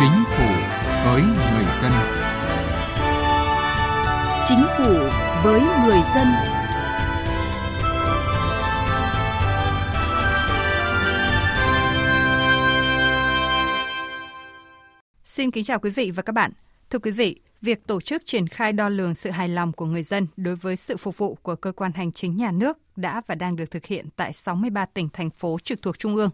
Chính phủ với người dân. Chính phủ với người dân. Xin kính chào quý vị và các bạn. Thưa quý vị, việc tổ chức triển khai đo lường sự hài lòng của người dân đối với sự phục vụ của cơ quan hành chính nhà nước đã và đang được thực hiện tại 63 tỉnh thành phố trực thuộc trung ương.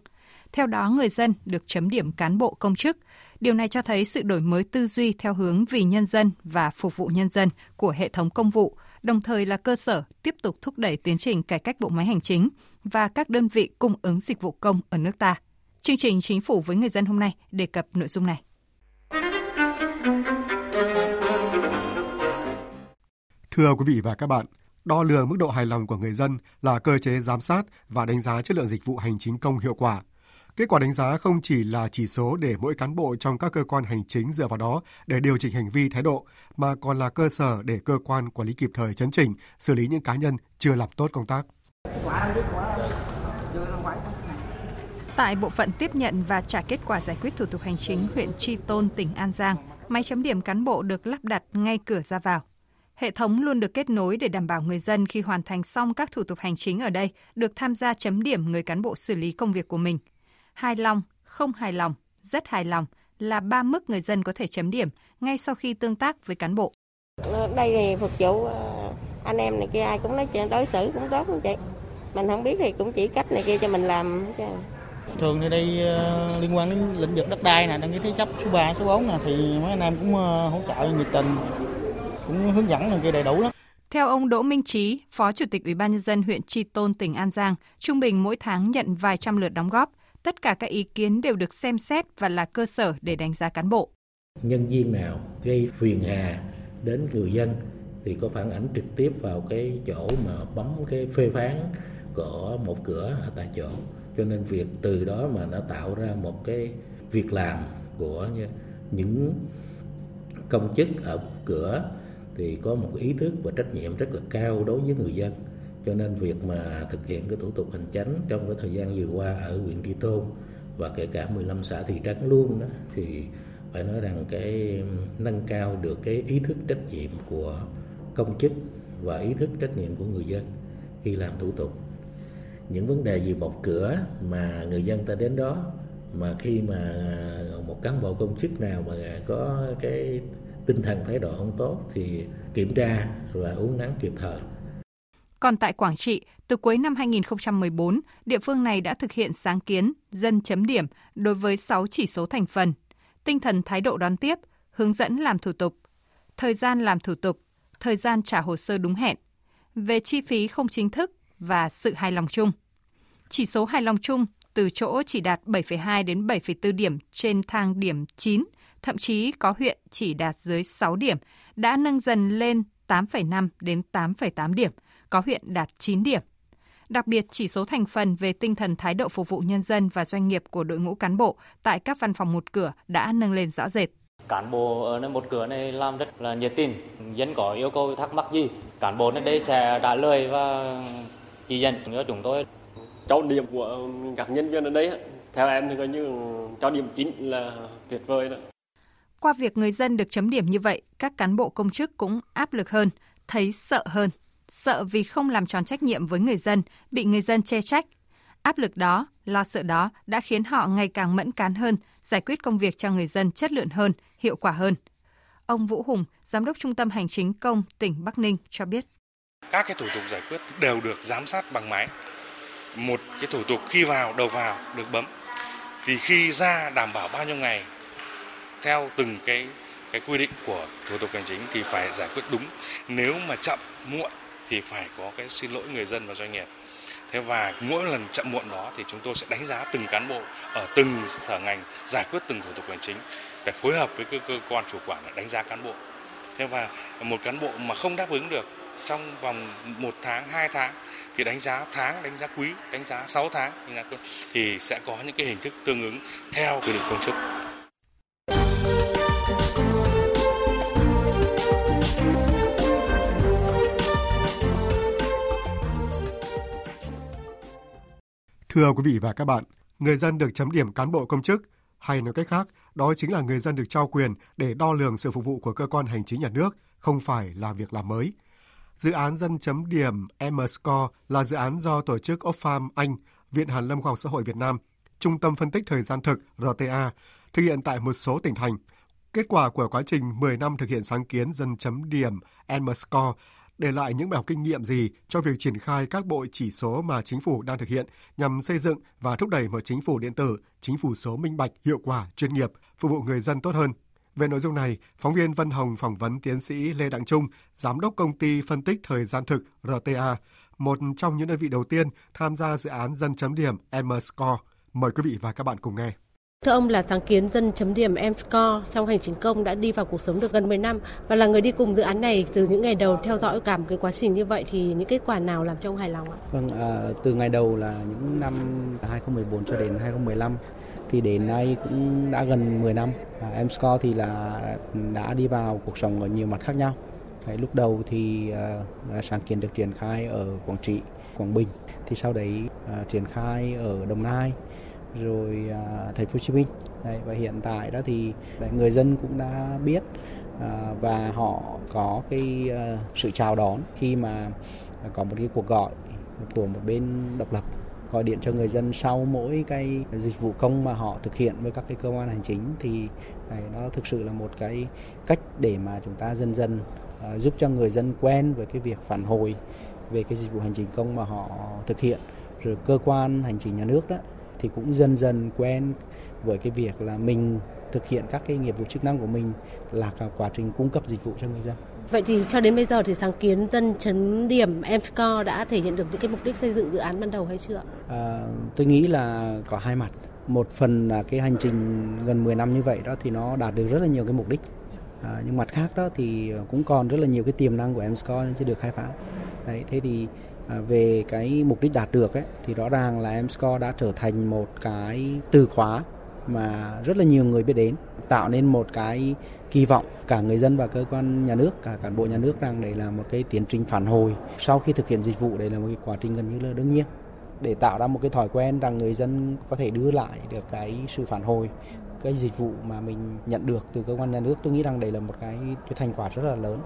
Theo đó, người dân được chấm điểm cán bộ công chức. Điều này cho thấy sự đổi mới tư duy theo hướng vì nhân dân và phục vụ nhân dân của hệ thống công vụ, đồng thời là cơ sở tiếp tục thúc đẩy tiến trình cải cách bộ máy hành chính và các đơn vị cung ứng dịch vụ công ở nước ta. Chương trình Chính phủ với người dân hôm nay đề cập nội dung này. Thưa quý vị và các bạn, đo lường mức độ hài lòng của người dân là cơ chế giám sát và đánh giá chất lượng dịch vụ hành chính công hiệu quả. Kết quả đánh giá không chỉ là chỉ số để mỗi cán bộ trong các cơ quan hành chính dựa vào đó để điều chỉnh hành vi thái độ, mà còn là cơ sở để cơ quan quản lý kịp thời chấn chỉnh, xử lý những cá nhân chưa làm tốt công tác. Tại bộ phận tiếp nhận và trả kết quả giải quyết thủ tục hành chính huyện Tri Tôn, tỉnh An Giang, máy chấm điểm cán bộ được lắp đặt ngay cửa ra vào. Hệ thống luôn được kết nối để đảm bảo người dân khi hoàn thành xong các thủ tục hành chính ở đây được tham gia chấm điểm người cán bộ xử lý công việc của mình. Hài lòng, không hài lòng, rất hài lòng là ba mức người dân có thể chấm điểm ngay sau khi tương tác với cán bộ. Đây thì phục vụ ờ, anh em này kia ai cũng nói chuyện đối xử cũng tốt không chị. Mình không biết thì cũng chỉ cách này kia cho mình làm. Thường thì đây uh, liên quan đến lĩnh vực đất đai nè, đăng ký thế chấp số 3, số 4 nè thì mấy anh em cũng uh, hỗ trợ nhiệt tình cũng hướng dẫn này kia đầy đủ lắm. Theo ông Đỗ Minh Trí, Phó Chủ tịch Ủy ban nhân dân huyện Tri Tôn, tỉnh An Giang, trung bình mỗi tháng nhận vài trăm lượt đóng góp. Tất cả các ý kiến đều được xem xét và là cơ sở để đánh giá cán bộ. Nhân viên nào gây phiền hà đến người dân thì có phản ảnh trực tiếp vào cái chỗ mà bấm cái phê phán của một cửa ở tại chỗ. Cho nên việc từ đó mà nó tạo ra một cái việc làm của những công chức ở cửa thì có một ý thức và trách nhiệm rất là cao đối với người dân cho nên việc mà thực hiện cái thủ tục hành chánh trong cái thời gian vừa qua ở huyện Tri Tôn và kể cả 15 xã thị trấn luôn đó, thì phải nói rằng cái nâng cao được cái ý thức trách nhiệm của công chức và ý thức trách nhiệm của người dân khi làm thủ tục những vấn đề gì một cửa mà người dân ta đến đó, mà khi mà một cán bộ công chức nào mà có cái tinh thần thái độ không tốt thì kiểm tra và uống nắng kịp thời. Còn tại Quảng Trị, từ cuối năm 2014, địa phương này đã thực hiện sáng kiến dân chấm điểm đối với 6 chỉ số thành phần: tinh thần thái độ đón tiếp, hướng dẫn làm thủ tục, thời gian làm thủ tục, thời gian trả hồ sơ đúng hẹn, về chi phí không chính thức và sự hài lòng chung. Chỉ số hài lòng chung từ chỗ chỉ đạt 7,2 đến 7,4 điểm trên thang điểm 9 thậm chí có huyện chỉ đạt dưới 6 điểm, đã nâng dần lên 8,5 đến 8,8 điểm, có huyện đạt 9 điểm. Đặc biệt, chỉ số thành phần về tinh thần thái độ phục vụ nhân dân và doanh nghiệp của đội ngũ cán bộ tại các văn phòng một cửa đã nâng lên rõ rệt. Cán bộ ở nơi một cửa này làm rất là nhiệt tình, dân có yêu cầu thắc mắc gì, cán bộ nơi đây sẽ trả lời và chỉ dẫn cho chúng tôi. Trọng điểm của các nhân viên ở đây, theo em thì coi như cho điểm chính là tuyệt vời đó. Qua việc người dân được chấm điểm như vậy, các cán bộ công chức cũng áp lực hơn, thấy sợ hơn. Sợ vì không làm tròn trách nhiệm với người dân, bị người dân chê trách. Áp lực đó, lo sợ đó đã khiến họ ngày càng mẫn cán hơn, giải quyết công việc cho người dân chất lượng hơn, hiệu quả hơn. Ông Vũ Hùng, Giám đốc Trung tâm Hành chính công tỉnh Bắc Ninh cho biết. Các cái thủ tục giải quyết đều được giám sát bằng máy. Một cái thủ tục khi vào, đầu vào được bấm. Thì khi ra đảm bảo bao nhiêu ngày theo từng cái cái quy định của thủ tục hành chính thì phải giải quyết đúng nếu mà chậm muộn thì phải có cái xin lỗi người dân và doanh nghiệp thế và mỗi lần chậm muộn đó thì chúng tôi sẽ đánh giá từng cán bộ ở từng sở ngành giải quyết từng thủ tục hành chính để phối hợp với cơ, cơ quan chủ quản để đánh giá cán bộ thế và một cán bộ mà không đáp ứng được trong vòng một tháng, hai tháng thì đánh giá tháng, đánh giá quý, đánh giá 6 tháng thì sẽ có những cái hình thức tương ứng theo quy định công chức. Thưa quý vị và các bạn, người dân được chấm điểm cán bộ công chức Hay nói cách khác, đó chính là người dân được trao quyền để đo lường sự phục vụ của cơ quan hành chính nhà nước, không phải là việc làm mới. Dự án dân chấm điểm M-Score là dự án do tổ chức Oxfam Anh, Viện Hàn lâm Khoa học Xã hội Việt Nam, Trung tâm Phân tích Thời gian thực RTA thực hiện tại một số tỉnh thành. Kết quả của quá trình 10 năm thực hiện sáng kiến dân chấm điểm M-Score để lại những bài học kinh nghiệm gì cho việc triển khai các bộ chỉ số mà chính phủ đang thực hiện nhằm xây dựng và thúc đẩy một chính phủ điện tử, chính phủ số minh bạch, hiệu quả, chuyên nghiệp, phục vụ người dân tốt hơn. Về nội dung này, phóng viên Vân Hồng phỏng vấn tiến sĩ Lê Đặng Trung, giám đốc công ty phân tích thời gian thực RTA, một trong những đơn vị đầu tiên tham gia dự án dân chấm điểm M-Score. Mời quý vị và các bạn cùng nghe. Thưa ông là sáng kiến dân chấm điểm M-Score trong hành chính công đã đi vào cuộc sống được gần 10 năm và là người đi cùng dự án này từ những ngày đầu theo dõi cả một cái quá trình như vậy thì những kết quả nào làm cho ông hài lòng ạ? Vâng, à, từ ngày đầu là những năm 2014 cho đến 2015 thì đến nay cũng đã gần 10 năm. À, M-Score thì là đã đi vào cuộc sống ở nhiều mặt khác nhau. Đấy, lúc đầu thì à, sáng kiến được triển khai ở Quảng Trị, Quảng Bình, thì sau đấy à, triển khai ở Đồng Nai, rồi à, thành phố Hồ Chí Minh. Đấy, và hiện tại đó thì à, người dân cũng đã biết à, và họ có cái à, sự chào đón khi mà có một cái cuộc gọi của một bên độc lập gọi điện cho người dân sau mỗi cái dịch vụ công mà họ thực hiện với các cái cơ quan hành chính. Thì nó thực sự là một cái cách để mà chúng ta dần dần à, giúp cho người dân quen với cái việc phản hồi về cái dịch vụ hành chính công mà họ thực hiện. Rồi cơ quan hành chính nhà nước đó thì cũng dần dần quen với cái việc là mình thực hiện các cái nghiệp vụ chức năng của mình là cả quá trình cung cấp dịch vụ cho người dân. Vậy thì cho đến bây giờ thì sáng kiến dân chấm điểm M-Score đã thể hiện được những cái mục đích xây dựng dự án ban đầu hay chưa? À, tôi nghĩ là có hai mặt. Một phần là cái hành trình gần 10 năm như vậy đó thì nó đạt được rất là nhiều cái mục đích. À, nhưng mặt khác đó thì cũng còn rất là nhiều cái tiềm năng của M-Score chưa được khai phá. Đấy, thế thì À, về cái mục đích đạt được ấy, thì rõ ràng là em score đã trở thành một cái từ khóa mà rất là nhiều người biết đến tạo nên một cái kỳ vọng cả người dân và cơ quan nhà nước cả cán bộ nhà nước rằng đây là một cái tiến trình phản hồi sau khi thực hiện dịch vụ đây là một cái quá trình gần như là đương nhiên. Để tạo ra một cái thói quen rằng người dân có thể đưa lại được cái sự phản hồi cái dịch vụ mà mình nhận được từ cơ quan nhà nước tôi nghĩ rằng đây là một cái cái thành quả rất là lớn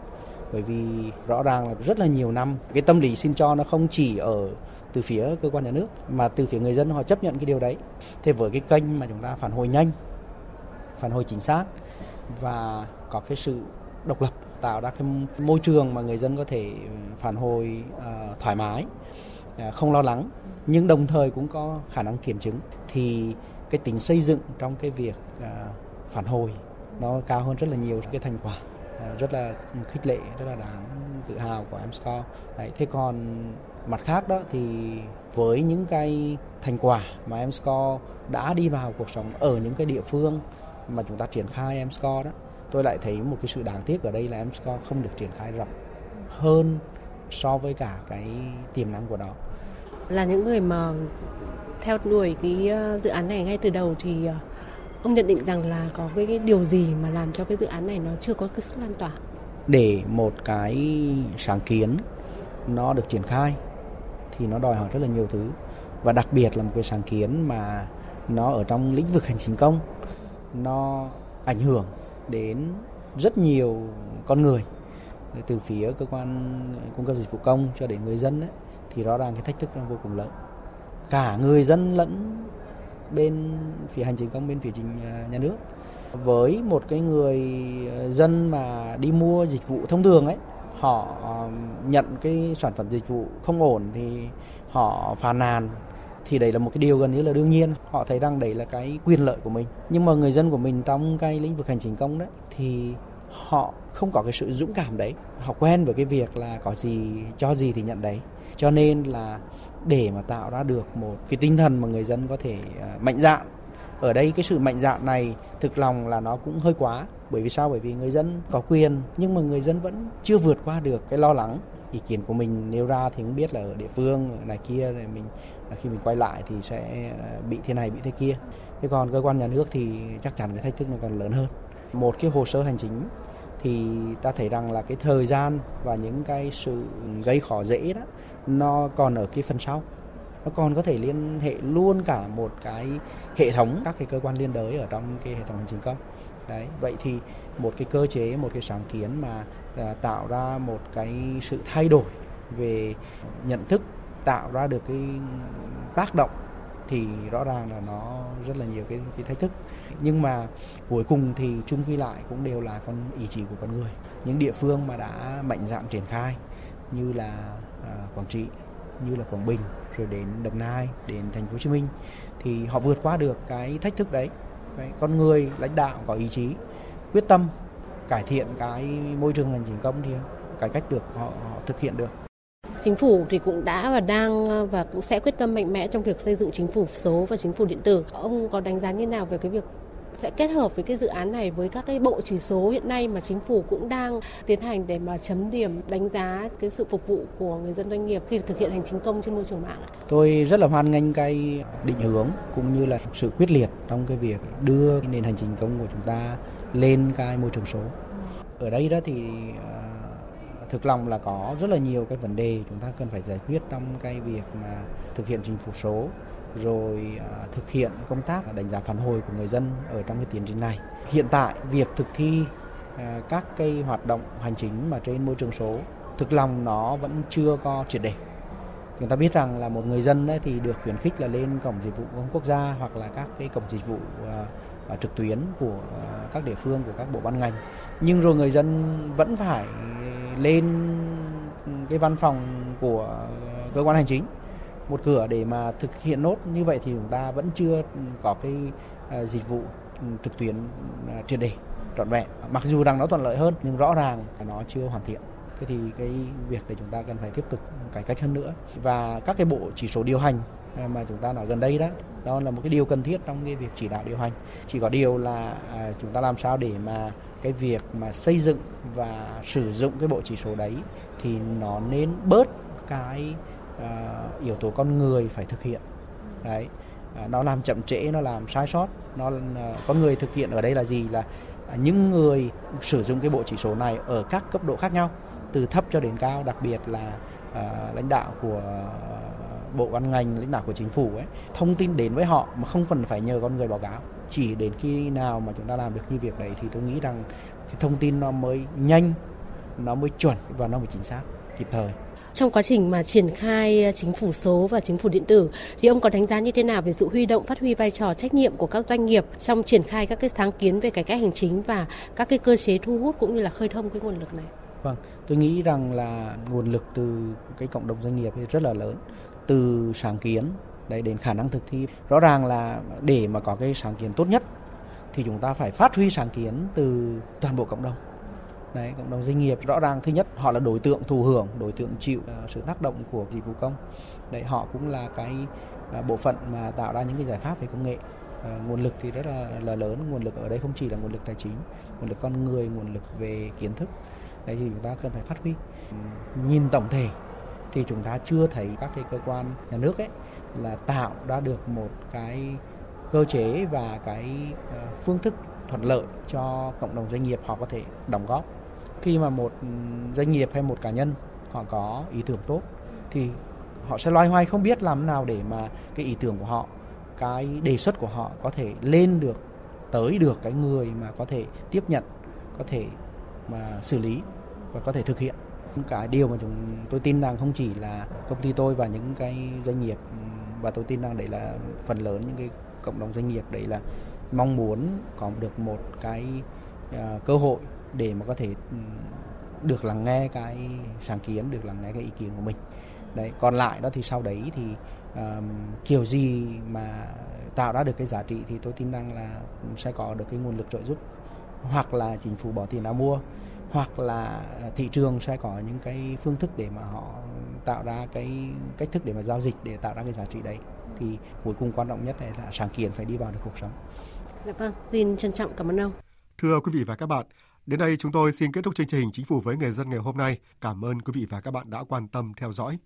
bởi vì rõ ràng là rất là nhiều năm cái tâm lý xin cho nó không chỉ ở từ phía cơ quan nhà nước mà từ phía người dân họ chấp nhận cái điều đấy. Thế với cái kênh mà chúng ta phản hồi nhanh phản hồi chính xác và có cái sự độc lập tạo ra cái môi trường mà người dân có thể phản hồi uh, thoải mái uh, không lo lắng nhưng đồng thời cũng có khả năng kiểm chứng thì cái tính xây dựng trong cái việc uh, phản hồi nó cao hơn rất là nhiều cái thành quả. Ờ, rất là khích lệ rất là đáng tự hào của em score. Đấy, thế còn mặt khác đó thì với những cái thành quả mà em score đã đi vào cuộc sống ở những cái địa phương mà chúng ta triển khai em score đó tôi lại thấy một cái sự đáng tiếc ở đây là em score không được triển khai rộng hơn so với cả cái tiềm năng của nó. Là những người mà theo đuổi cái ờ, dự án này ngay từ đầu thì ờ, Ông nhận định rằng là có cái, cái điều gì mà làm cho cái dự án này nó chưa có cái sức lan tỏa? Để một cái sáng kiến nó được triển khai thì nó đòi hỏi rất là nhiều thứ. Và đặc biệt là một cái sáng kiến mà nó ở trong lĩnh vực hành chính công nó ảnh hưởng đến rất nhiều con người. Từ phía cơ quan cung cấp dịch vụ công cho đến người dân ấy, thì rõ ràng cái thách thức nó vô cùng lớn. Cả người dân lẫn bên phía hành chính công, bên phía chính à, nhà nước. Với một cái người à, dân mà đi mua dịch vụ thông thường ấy, họ à, nhận cái sản phẩm dịch vụ không ổn thì họ phàn nàn, thì đấy là một cái điều gần như là đương nhiên. Họ thấy rằng đấy là cái quyền lợi của mình. Nhưng mà người dân của mình trong cái lĩnh vực hành chính công đấy, thì họ không có cái sự dũng cảm đấy. Họ quen với cái việc là có gì, cho gì thì nhận đấy. Cho nên là để mà tạo ra được một cái tinh thần mà người dân có thể à, mạnh dạn. Ở đây cái sự mạnh dạn này thực lòng là nó cũng hơi quá. Bởi vì sao? Bởi vì người dân có quyền, nhưng mà người dân vẫn chưa vượt qua được cái lo lắng. Ý kiến của mình nêu ra thì cũng biết là ở địa phương này kia này mình à, khi mình quay lại thì sẽ à, bị thế này, bị thế kia. Thế còn cơ quan nhà nước thì chắc chắn cái thách thức nó còn lớn hơn. Một cái hồ sơ hành chính thì ta thấy rằng là cái thời gian và những cái sự gây khó dễ đó nó còn ở cái phần sau. Nó còn có thể liên hệ luôn cả một cái hệ thống các cái cơ quan liên đới ở trong cái hệ thống hành chính công. Đấy vậy thì một cái cơ chế một cái sáng kiến mà à, tạo ra một cái sự thay đổi về nhận thức tạo ra được cái tác động thì rõ ràng là nó rất là nhiều cái cái thách thức. Nhưng mà cuối cùng thì chung quy lại cũng đều là con ý chí của con người. Những địa phương mà đã mạnh dạn triển khai như là À, Quảng Trị như là Quảng Bình rồi đến Đồng Nai đến Thành phố Hồ Chí Minh thì họ vượt qua được cái thách thức đấy. đấy con người lãnh đạo có ý chí quyết tâm cải thiện cái môi trường hành chính công thì cải cách được họ, họ thực hiện được Chính phủ thì cũng đã và đang và cũng sẽ quyết tâm mạnh mẽ trong việc xây dựng chính phủ số và chính phủ điện tử. Ông có đánh giá như nào về cái việc sẽ kết hợp với cái dự án này với các cái bộ chỉ số hiện nay mà chính phủ cũng đang tiến hành để mà chấm điểm đánh giá cái sự phục vụ của người dân doanh nghiệp khi thực hiện hành chính công trên môi trường mạng. Tôi rất là hoan nghênh cái định hướng cũng như là sự quyết liệt trong cái việc đưa nền hành chính công của chúng ta lên cái môi trường số. Ở đây đó thì à, thực lòng là có rất là nhiều cái vấn đề chúng ta cần phải giải quyết trong cái việc mà thực hiện chính phủ số rồi à, thực hiện công tác đánh giá phản hồi của người dân ở trong cái tiến trình này. Hiện tại, việc thực thi à, các cái hoạt động hành chính mà trên môi trường số, thực lòng nó vẫn chưa có triệt để. Chúng ta biết rằng là một người dân ấy thì được khuyến khích là lên cổng dịch vụ công quốc gia hoặc là các cái cổng dịch vụ à, trực tuyến của các địa phương, của các bộ ban ngành nhưng rồi người dân vẫn phải lên cái văn phòng của cơ quan hành chính một cửa để mà thực hiện nốt. Như vậy thì chúng ta vẫn chưa có cái à, dịch vụ ừ, trực tuyến à, triệt đề trọn vẹn. Mặc dù rằng nó thuận lợi hơn, nhưng rõ ràng nó chưa hoàn thiện. Thế thì cái việc để chúng ta cần phải tiếp tục cải cách hơn nữa. Và các cái bộ chỉ số điều hành à, mà chúng ta nói gần đây đó đó là một cái điều cần thiết trong cái việc chỉ đạo điều hành. Chỉ có điều là chúng ta làm sao để mà cái việc mà xây dựng và sử dụng cái bộ chỉ số đấy thì nó nên bớt cái uh, yếu tố con người phải thực hiện. Đấy. Uh, nó làm chậm trễ nó làm sai sót. Nó uh, con người thực hiện ở đây là gì? Là uh, những người sử dụng cái bộ chỉ số này ở các cấp độ khác nhau từ thấp cho đến cao đặc biệt là uh, lãnh đạo của bộ ban ngành lãnh đạo của chính phủ ấy thông tin đến với họ mà không cần phải nhờ con người báo cáo. Chỉ đến khi nào mà chúng ta làm được như việc đấy thì tôi nghĩ rằng cái thông tin nó mới nhanh nó mới chuẩn và nó mới chính xác kịp thời trong quá trình mà triển khai ờ, chính phủ số và chính phủ điện tử thì ông có đánh giá như thế nào về sự huy động phát huy vai trò trách nhiệm của các doanh nghiệp trong triển khai các cái sáng kiến về cải cách hành chính và các cái cơ chế thu hút cũng như là khơi thông cái nguồn lực này? Vâng, tôi nghĩ rằng là nguồn lực từ cái cộng đồng doanh nghiệp rất là lớn từ sáng kiến đấy đến khả năng thực thi rõ ràng là để mà có cái sáng kiến tốt nhất thì chúng ta phải phát huy sáng kiến từ toàn bộ cộng đồng đấy cộng đồng doanh nghiệp rõ ràng thứ nhất họ là đối tượng thụ hưởng đối tượng chịu uh, sự tác động của dịch vụ công. Đấy họ cũng là cái uh, bộ phận mà tạo ra những cái giải pháp về công nghệ. Uh, nguồn lực thì rất là, là lớn nguồn lực ở đây không chỉ là nguồn lực tài chính nguồn lực con người nguồn lực về kiến thức. Đấy thì chúng ta cần phải phát huy. Nhìn tổng thể thì chúng ta chưa thấy các cái cơ quan nhà nước ấy là tạo ra được một cái cơ chế và cái ờ, phương thức thuận lợi cho cộng đồng doanh nghiệp họ có thể đóng góp khi mà một doanh nghiệp hay một cá nhân họ có ý tưởng tốt thì họ sẽ loay hoay không biết làm nào để mà cái ý tưởng của họ cái đề xuất của họ có thể lên được tới được cái người mà có thể tiếp nhận có thể mà xử lý và có thể thực hiện. Cái điều mà chúng tôi tin rằng không chỉ là công ty tôi và những cái doanh nghiệp và tôi tin rằng đấy là phần lớn những cái cộng đồng doanh nghiệp đấy là mong muốn có được một cái uh, cơ hội để mà có thể được lắng nghe cái sáng kiến được lắng nghe cái ý kiến của mình đấy còn lại đó thì sau đấy thì um, kiểu gì mà tạo ra được cái giá trị thì tôi tin rằng là sẽ có được cái nguồn lực trợ giúp hoặc là chính phủ bỏ tiền ra mua hoặc là à, thị trường sẽ có những cái phương thức để mà họ tạo ra cái cách thức để mà giao dịch để tạo ra cái giá trị đấy thì cuối cùng quan trọng nhất là sáng kiến phải đi vào được cuộc sống. Dạ vâng, xin trân trọng cảm ơn ông. Thưa quý vị và các bạn, đến đây chúng tôi xin kết thúc chương trình Chính phủ với người dân ngày hôm nay. Cảm ơn quý vị và các bạn đã quan tâm theo dõi.